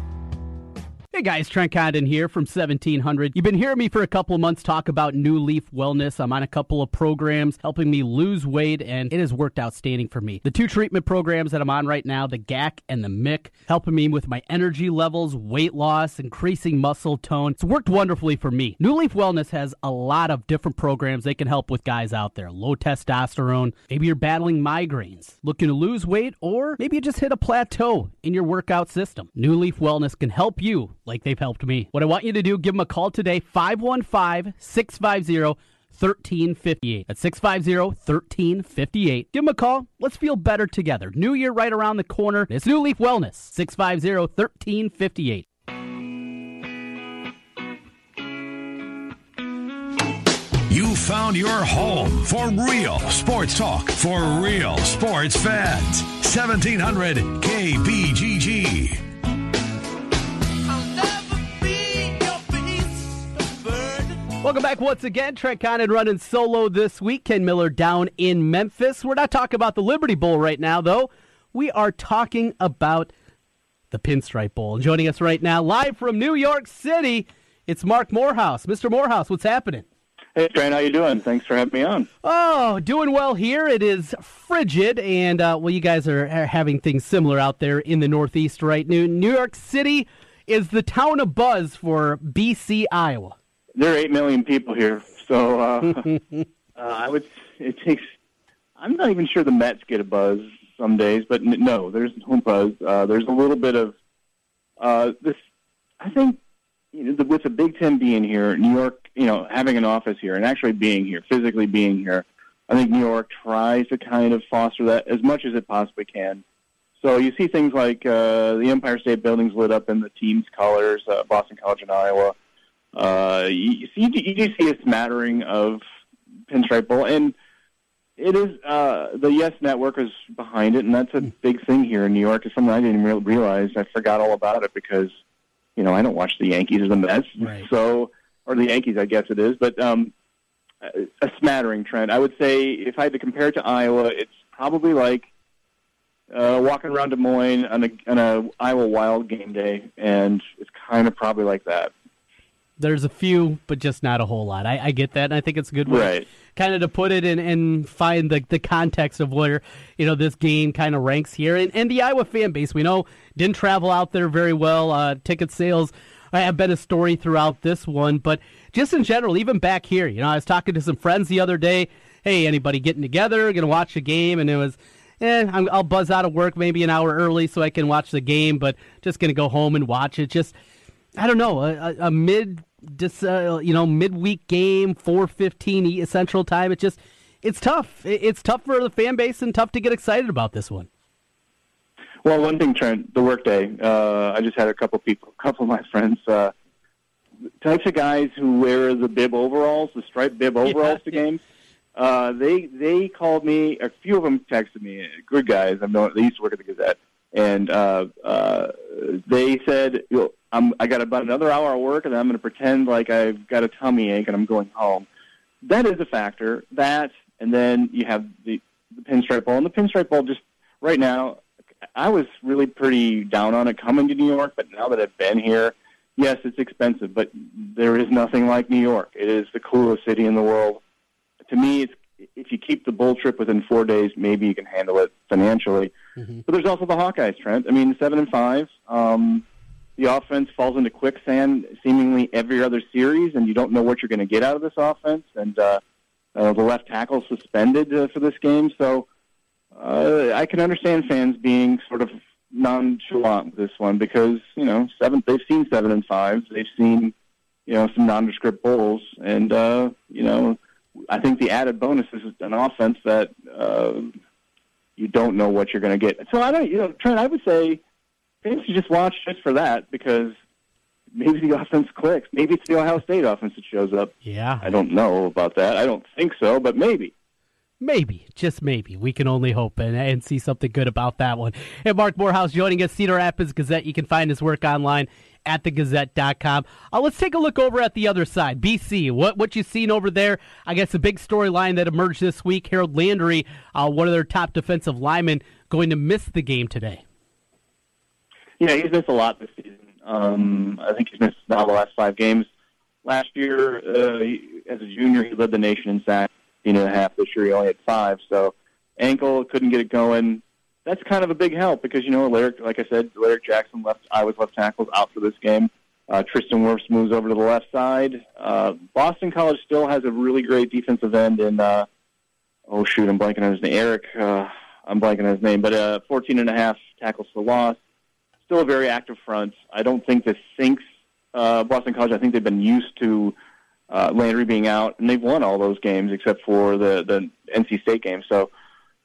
Hey guys, Trent Condon here from 1700. You've been hearing me for a couple of months talk about New Leaf Wellness. I'm on a couple of programs helping me lose weight, and it has worked outstanding for me. The two treatment programs that I'm on right now, the GAC and the MIC, helping me with my energy levels, weight loss, increasing muscle tone. It's worked wonderfully for me. New Leaf Wellness has a lot of different programs they can help with guys out there. Low testosterone, maybe you're battling migraines, looking to lose weight, or maybe you just hit a plateau in your workout system. New Leaf Wellness can help you like they've helped me. What I want you to do, give them a call today, 515 650 1358. That's 650 1358. Give them a call. Let's feel better together. New year right around the corner. It's New Leaf Wellness, 650 1358. You found your home for real sports talk for real sports fans. 1700 KBGG. Welcome back once again. Trent Condon running solo this week. Ken Miller down in Memphis. We're not talking about the Liberty Bowl right now, though. We are talking about the Pinstripe Bowl. And joining us right now, live from New York City, it's Marc Morehouse. Mr. Morehouse, what's happening? Hey, Trent, how you doing? Thanks for having me on. Oh, doing well here. It is frigid, and uh, well, you guys are, are having things similar out there in the Northeast right now. New York City is the town of buzz for BC, Iowa. There are eight million people here, so uh, uh, I would. It takes. I'm not even sure the Mets get a buzz some days, but n- no, there's no buzz. Uh, there's a little bit of uh, this. I think you know, the, with the Big Ten being here, New York, you know, having an office here and actually being here, physically being here, I think New York tries to kind of foster that as much as it possibly can. So you see things like uh, the Empire State Building's lit up in the team's colors, uh, Boston College in Iowa. Uh, you, you, you do see a smattering of Pinstripe Bowl, and it is uh, the Yes Network is behind it, and that's a big thing here in New York. It's something I didn't re- realize. I forgot all about it because you know I don't watch the Yankees or the Mets, Right. so or the Yankees, I guess it is. But um, a a smattering Trent. I would say if I had to compare it to Iowa, it's probably like uh, walking around Des Moines on a on a Iowa Wild game day, and it's kind of probably like that. There's a few, but just not a whole lot. I, I get that, and I think it's a good way, Right. kind of to put it and, and find the, the context of where you know this game kind of ranks here, and, and the Iowa fan base. We know didn't travel out there very well. Uh, ticket sales have been a story throughout this one, but just in general, even back here, you know, I was talking to some friends the other day. Hey, anybody getting together? Going to watch a game? And it was eh, I'm, I'll buzz out of work maybe an hour early so I can watch the game, but just going to go home and watch it. Just, I don't know, a, a mid, dis, uh, you know, midweek game, four fifteen Central Time. It just, it's tough. It's tough for the fan base and tough to get excited about this one. Well, one thing, Trent, the workday. Uh, I just had a couple people, a couple of my friends, uh, types of guys who wear the bib overalls, the striped bib overalls to games. Uh, they they called me. A few of them texted me. Good guys. I've known. They used to work at the Gazette, and uh, uh, they said, you know, "I'm I got about another hour of work, and I'm going to pretend like I've got a tummy ache and I'm going home." That is a factor. That, and then you have the the Pinstripe Bowl, and the Pinstripe Bowl just right now. I was really pretty down on it coming to New York, but now that I've been here, yes, it's expensive, but there is nothing like New York. It is the coolest city in the world. To me, it's if you keep the bull trip within four days, maybe you can handle it financially. But there's also the Hawkeyes, Trent. I mean, seven and five. Um, the offense falls into quicksand seemingly every other series, and you don't know what you're going to get out of this offense. And uh, uh, the left tackle suspended uh, for this game, so uh, I can understand fans being sort of nonchalant with this one because you know seven. They've seen seven and five. They've seen you know some nondescript bowls, and uh, you know I think the added bonus is an offense that uh, you don't know what you're going to get. So I don't, you know, Trent. I would say fans should just watch just for that because maybe the offense clicks. Maybe it's the Ohio State offense that shows up. Yeah. I don't know about that. I don't think so, but maybe. Maybe, just maybe. We can only hope and, and see something good about that one. And Marc Morehouse joining us, Cedar Rapids Gazette. You can find his work online at thegazette.com. Uh, let's take a look over at the other side. BC, what what you seen over there? I guess a big storyline that emerged this week, Harold Landry, uh, one of their top defensive linemen, going to miss the game today. Yeah, he's missed a lot this season. Um, I think he's missed now the last five games. Last year, uh, he, as a junior, he led the nation in sacks, and a half. This year, he only had five. So, ankle couldn't get it going. That's kind of a big help because you know, Alaric, like I said, Alaric Jackson left. Iowa's left tackles out for this game. Uh, Tristan Wirfs moves over to the left side. Uh, Boston College still has a really great defensive end in. Uh, oh shoot, I'm blanking on his name. Eric, uh, I'm blanking on his name, but uh, 14 and a half tackles for loss still a very active front. I don't think this sinks uh, Boston College. I think they've been used to uh, Landry being out, and they've won all those games except for the the NC State game. So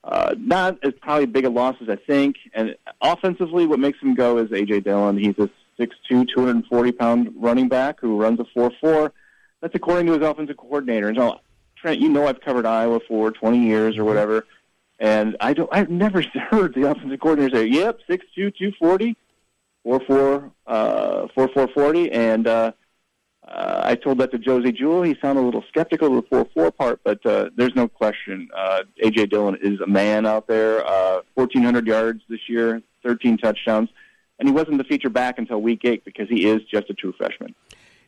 uh, not as probably big a loss as I think. And offensively, what makes him go is AJ Dillon. He's a 6'2", 240 pound running back who runs a 4'4". That's according to his offensive coordinator. And so, Trent, you know I've covered Iowa for 20 years or whatever. And I don't. I've never heard the offensive coordinator say, "Yep, six two, two forty, four four, uh, four four forty." And uh, uh, I told that to Josey Jewell. He sounded a little skeptical of the four four part, but uh, there's no question. Uh, AJ Dillon is a man out there. Uh, 1,400 yards this year, 13 touchdowns, and he wasn't the feature back until week eight because he is just a true freshman.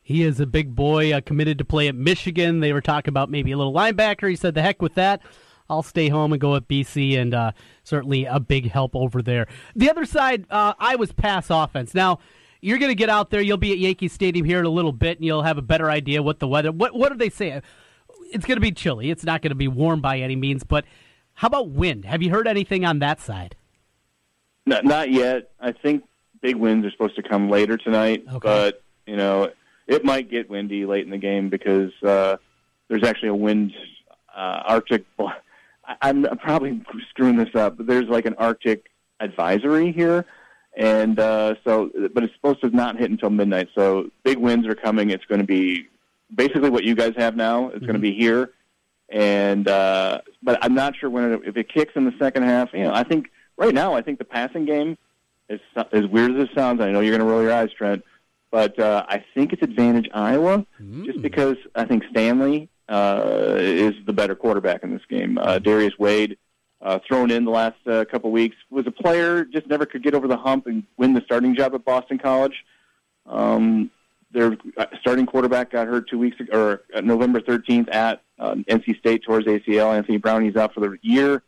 He is a big boy, uh, committed to play at Michigan. They were talking about maybe a little linebacker. He said, "The heck with that." I'll stay home and go at BC, and uh, certainly a big help over there. The other side, uh, I was pass offense. Now, you're going to get out there. You'll be at Yankee Stadium here in a little bit, and you'll have a better idea what the weather. What what do they say? It's going to be chilly. It's not going to be warm by any means. But how about wind? Have you heard anything on that side? Not, not yet. I think big winds are supposed to come later tonight, Okay. but you know, it might get windy late in the game because uh, there's actually a wind uh, Arctic. I'm probably screwing this up, but there's like an Arctic advisory here, and uh, so but it's supposed to not hit until midnight. So big winds are coming. It's going to be basically what you guys have now. It's going to be here, and uh, but I'm not sure when it, if it kicks in the second half. You know, I think right now I think the passing game is as weird as it sounds. I know you're going to roll your eyes, Trent, but uh, I think it's advantage Iowa just because I think Stanley uh, is the better quarterback in this game. Uh, Darius Wade, uh, thrown in the last uh, couple weeks, was a player just never could get over the hump and win the starting job at Boston College. Um, their uh, starting quarterback got hurt two weeks ago, or uh, November 13th at uh, NC State towards ACL. Anthony Brown, he's out for the year.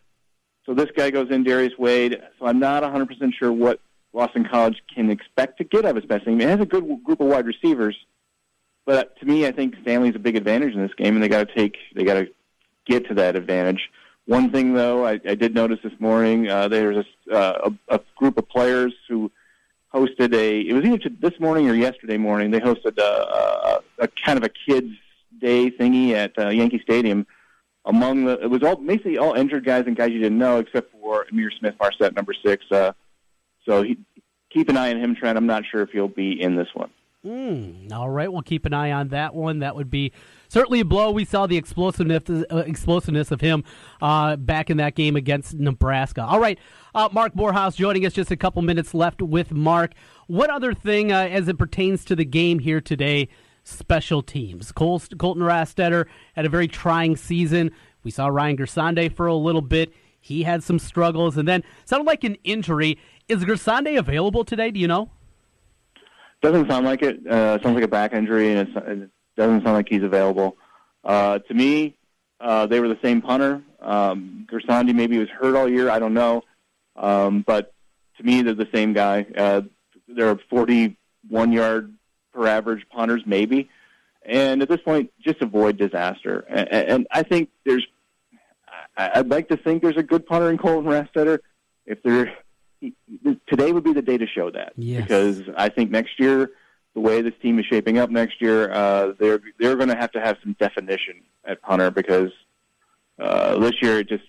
So this guy goes in, Darius Wade. So I'm not 100% sure what Boston College can expect to get out of its best team. It has a good group of wide receivers, but to me, I think Stanley's a big advantage in this game, and they got to take, they got to get to that advantage. One thing, though, I, I did notice this morning, uh, there's a, uh, a, a group of players who hosted a. It was either this morning or yesterday morning. They hosted a, a, a kind of a kids' day thingy at uh, Yankee Stadium. Among the, it was all basically all injured guys and guys you didn't know, except for Ihmir Smith-Marsette, number six. Uh, so he, keep an eye on him, Trent. I'm not sure if he'll be in this one. Mm, all right, we'll keep an eye on that one. That would be certainly a blow. We saw the explosiveness, uh, explosiveness of him uh, back in that game against Nebraska. All right, uh, Marc Morehouse joining us. Just a couple minutes left with Marc. What other thing, uh, as it pertains to the game here today? Special teams. Col- Colton Rastetter had a very trying season. We saw Ryan Gersonde for a little bit. He had some struggles, and then sounded like an injury. Is Gersonde available today? Do you know? Doesn't sound like it. Uh, sounds like a back injury, and it's, it doesn't sound like he's available. Uh, to me, uh, they were the same punter. Um, Gersonde maybe was hurt all year. I don't know. Um, but to me, they're the same guy. Uh, they're 41 yard per average punters, maybe. And at this point, just avoid disaster. And, and I think there's, I'd like to think there's a good punter in Colton Rastetter. If there, today would be the day to show that. Yes. Because I think next year, the way this team is shaping up next year, uh, they're they're going to have to have some definition at punter because uh, this year it just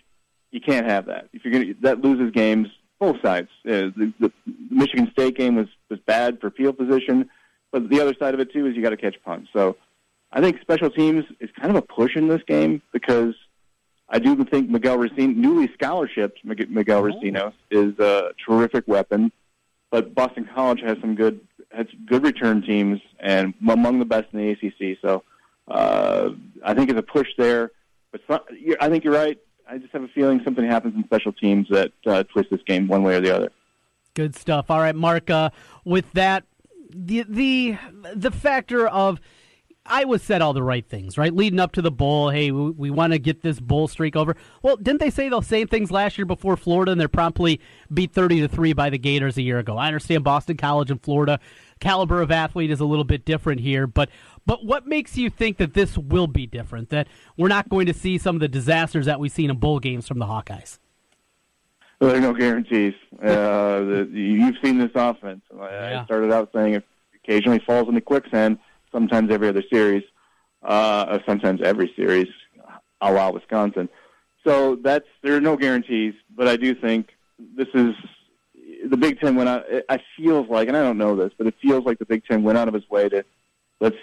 you can't have that. If you're going that loses games both sides. Uh, the, the Michigan State game was was bad for field position, but the other side of it too is you got to catch punts. So I think special teams is kind of a push in this game because I do think Miguel Recinos, newly scholarship Miguel Recinos, is a terrific weapon. But Boston College has some good has good return teams and among the best in the ACC. So uh, I think it's a push there. But I think you're right. I just have a feeling something happens in special teams that uh, twists this game one way or the other. Good stuff. All right, Marc. Uh, with that, the the the factor of Iowa said all the right things, right? Leading up to the bowl, hey, we, we want to get this bowl streak over. Well, didn't they say those same things last year before Florida, and they're promptly beat thirty to three by the Gators a year ago? I understand Boston College and Florida caliber of athlete is a little bit different here, but but what makes you think that this will be different? That we're not going to see some of the disasters that we've seen in bowl games from the Hawkeyes? Well, there are no guarantees. Uh, the, you've seen this offense. I I started out saying it occasionally falls into quicksand, sometimes every other series, uh, sometimes every series, a la Wisconsin. So that's there are no guarantees, but I do think this is the Big Ten went out. I feels like, and I don't know this, but it feels like the Big Ten went out of its way to let's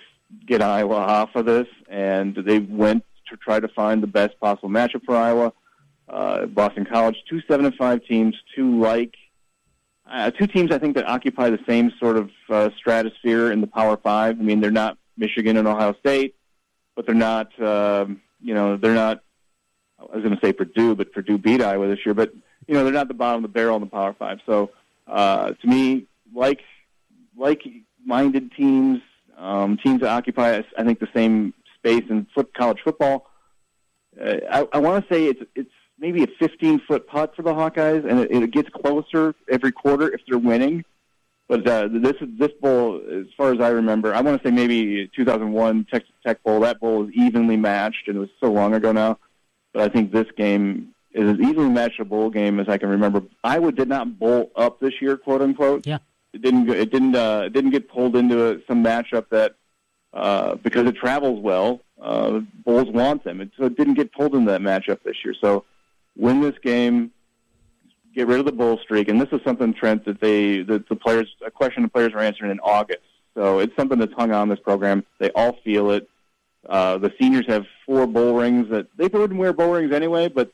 get Iowa off of this, and they went to try to find the best possible matchup for Iowa. Uh, Boston College, two seven and five teams, two like uh, two teams I think that occupy the same sort of uh, stratosphere in the Power Five. I mean, they're not Michigan and Ohio State, but they're not um, you know they're not. I was going to say Purdue, but Purdue beat Iowa this year. But you know they're not the bottom of the barrel in the Power Five. So uh, to me, like like minded teams, um, teams that occupy I think the same space in foot, college football. Uh, I, I want to say it's it's maybe a 15 foot putt for the Hawkeyes, and it, it gets closer every quarter if they're winning. But uh, this this bowl, as far as I remember, I want to say maybe 2001 Texas Tech Bowl. That bowl was evenly matched, and it was so long ago now. But I think this game is as evenly matched a bowl game as I can remember. Iowa did not bowl up this year, quote unquote. Yeah, it didn't. It didn't. Uh, it didn't get pulled into a, some matchup that uh, because it travels well. Uh, Bulls want them, and so it didn't get pulled into that matchup this year. So win this game, get rid of the bull streak, and this is something Trent that they that the players a question the players are answering in August. So it's something that's hung on this program. They all feel it. Uh, the seniors have four bowl rings that they wouldn't wear bowl rings anyway, but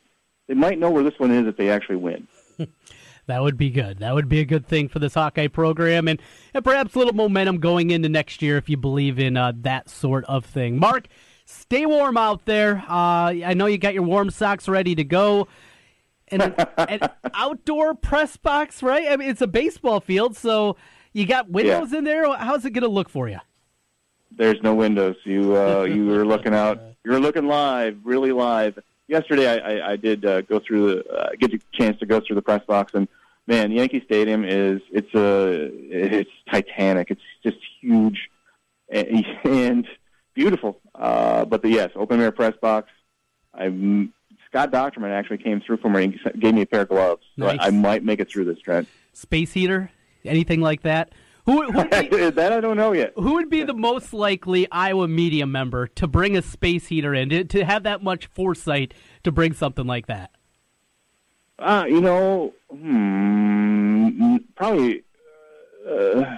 they might know where this one is if they actually win. That would be good. That would be a good thing for this Hawkeye program, and, and perhaps a little momentum going into next year if you believe in uh, that sort of thing. Marc, stay warm out there. Uh, I know you got your warm socks ready to go. And an, an outdoor press box, right? I mean, it's a baseball field, so you got windows in there. How's it going to look for you? There's no windows. You uh, you were looking out. You were looking live, really live. Yesterday, I, I, I did uh, go through the uh, get a chance to go through the press box, and man, Yankee Stadium is it's a it's titanic. It's just huge and, and beautiful. Uh, but the yes, open air press box. I'm Scott Dochterman actually came through for me and gave me a pair of gloves. So I, I might make it through this, Trent. Space heater, anything like that? Who, who would be, that I don't know yet. Who would be the most likely Iowa media member to bring a space heater in to, to have that much foresight to bring something like that? Uh, you know, hmm, probably, uh,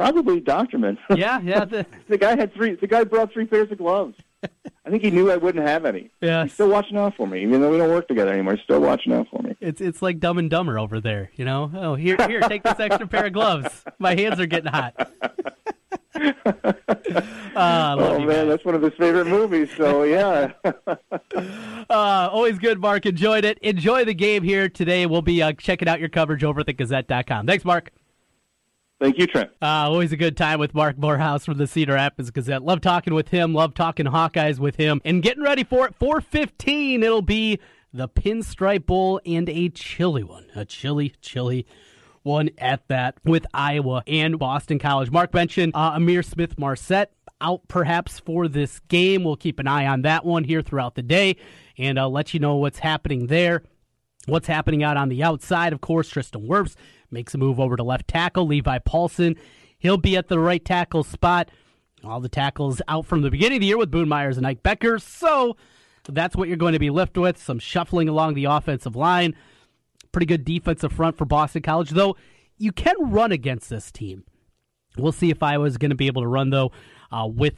probably Dochterman. Yeah, yeah. The, the guy had three. The guy brought three pairs of gloves. I think he knew I wouldn't have any. Yeah. He's still watching out for me, even though we don't work together anymore. He's still watching out for me. It's it's like Dumb and Dumber over there, you know. Oh, here, here, take this extra pair of gloves. My hands are getting hot. Love oh you man, that's one of his favorite movies. So yeah. Uh, always good, Marc. Enjoyed it. Enjoy the game here today. We'll be uh, checking out your coverage over at thegazette.com. Thanks, Marc. Thank you, Trent. Uh, always a good time with Marc Morehouse from the Cedar Rapids Gazette. Love talking with him. Love talking Hawkeyes with him. And getting ready for it. 415, it'll be the Pinstripe Bowl and a chilly one. A chilly, chilly one at that with Iowa and Boston College. Marc mentioned uh, Ihmir Smith-Marsette out perhaps for this game. We'll keep an eye on that one here throughout the day and I'll let you know what's happening there. What's happening out on the outside, of course, Tristan Wirfs makes a move over to left tackle. Levi Paulsen, he'll be at the right tackle spot. All the tackles out from the beginning of the year with Boone Myers and Ike Boettger. So that's what you're going to be left with. Some shuffling along the offensive line. Pretty good defensive front for Boston College, though you can run against this team. We'll see if Iowa's going to be able to run, though, uh, with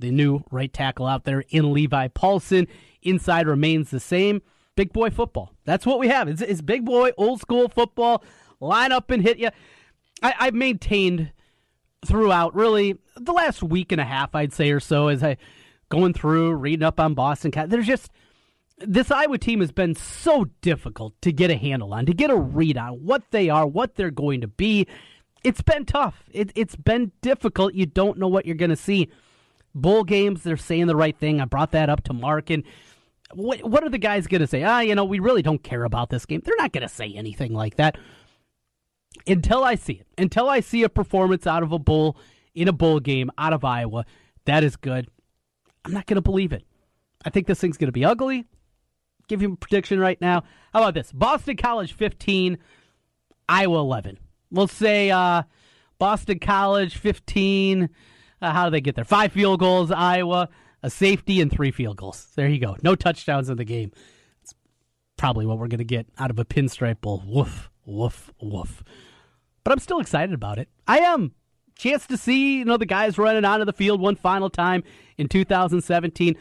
the new right tackle out there in Levi Paulsen. Inside remains the same. Big boy football. That's what we have. It's, it's big boy, old school football. Line up and hit you. I, I've maintained throughout really the last week and a half, I'd say, or so, as I going through reading up on Boston. Cat. There's just this Iowa team has been so difficult to get a handle on, to get a read on what they are, what they're going to be. It's been tough. It, it's been difficult. You don't know what you're going to see. Bowl games, they're saying the right thing. I brought that up to Marc, and what what are the guys going to say? Ah, you know, we really don't care about this game. They're not going to say anything like that until I see it. Until I see a performance out of a bull in a bowl game out of Iowa, that is good. I'm not going to believe it. I think this thing's going to be ugly. Give you a prediction right now. How about this? Boston College 15, Iowa 11. We'll say uh, Boston College 15. Uh, how do they get there? Five field goals, Iowa, a safety, and three field goals. There you go. No touchdowns in the game. It's probably what we're going to get out of a pinstripe bowl. Woof, woof, woof. But I'm still excited about it. I am. Chance to see, you know, the guys running onto the field one final time in 2017.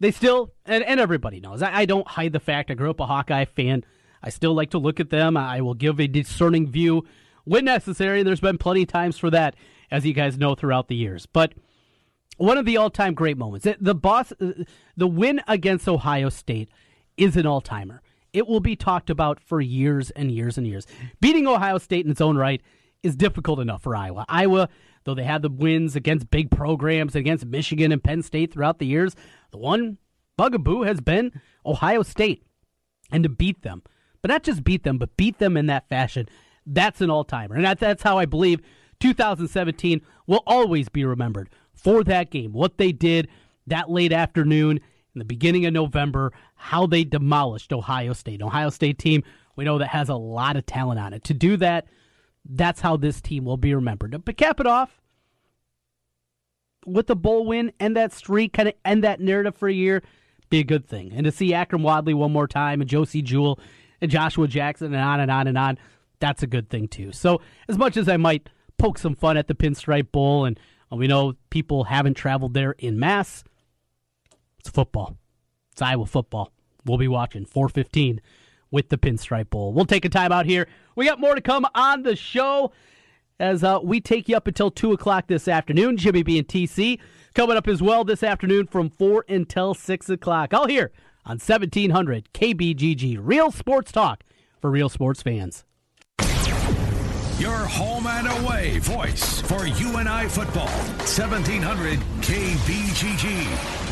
They still, and, and everybody knows, I, I don't hide the fact I grew up a Hawkeye fan. I still like to look at them. I will give a discerning view when necessary. There's been plenty of times for that, as you guys know throughout the years. But one of the all-time great moments, the, boss, the win against Ohio State, is an all-timer. It will be talked about for years and years and years. Beating Ohio State in its own right is difficult enough for Iowa. Iowa, though they had the wins against big programs, against Michigan and Penn State throughout the years, the one bugaboo has been Ohio State. And to beat them, but not just beat them, but beat them in that fashion, that's an all timer. And that's how I believe 2017 will always be remembered for that game. What they did that late afternoon in the beginning of November, how they demolished Ohio State. Ohio State team we know that has a lot of talent on it. To do that, that's how this team will be remembered. To cap it off, with the bowl win and that streak, kind of end that narrative for a year, be a good thing. And to see Akrum Wadley one more time and Josey Jewell and Joshua Jackson and on and on and on, that's a good thing too. So as much as I might poke some fun at the Pinstripe Bowl, and uh, we know people haven't traveled there in mass, it's football. It's Iowa football. We'll be watching 415 with the Pinstripe Bowl. We'll take a time out here. We got more to come on the show as uh, we take you up until 2 o'clock this afternoon. Jimmy B and TC coming up as well this afternoon from 4 until 6 o'clock. All here on 1700 KBGG. Real sports talk for real sports fans. Your home and away voice for UNI football. 1700 KBGG.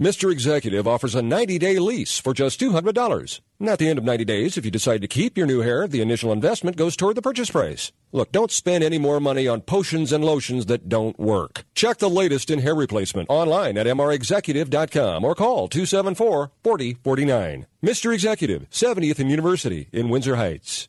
Mr. Executive offers a 90 day lease for just $200. And at the end of 90 days, if you decide to keep your new hair, the initial investment goes toward the purchase price. Look, don't spend any more money on potions and lotions that don't work. Check the latest in hair replacement online at mrexecutive.com or call 274 4049. Mr. Executive, 70th and University in Windsor Heights.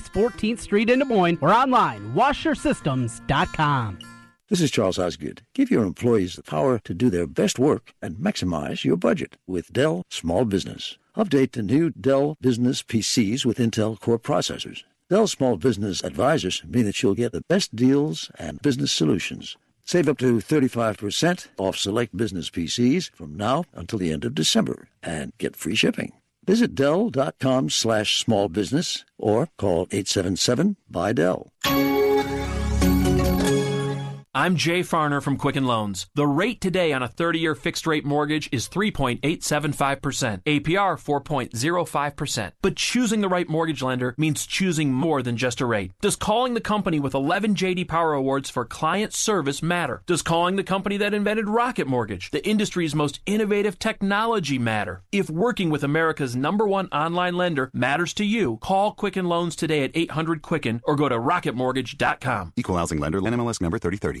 East 14th Street in Des Moines or online, washersystems.com. This is Charles Osgood. Give your employees the power to do their best work and maximize your budget with Dell Small Business. Update the new Dell Business PCs with Intel Core processors. Dell Small Business Advisors mean that you'll get the best deals and business solutions. Save up to 35% off select business PCs from now until the end of December and get free shipping. Visit Dell.com slash small business or call 877 by Dell. I'm Jay Farner from Quicken Loans. The rate today on a 30 year fixed rate mortgage is 3.875%, APR 4.05%. But choosing the right mortgage lender means choosing more than just a rate. Does calling the company with 11 JD Power Awards for client service matter? Does calling the company that invented Rocket Mortgage, the industry's most innovative technology, matter? If working with America's number one online lender matters to you, call Quicken Loans today at 800 Quicken or go to rocketmortgage.com. Equal housing lender, NMLS number 3030.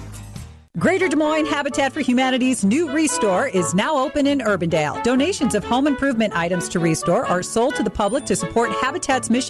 Greater Des Moines Habitat for Humanity's new Restore is now open in Urbandale. Donations of home improvement items to Restore are sold to the public to support Habitat's mission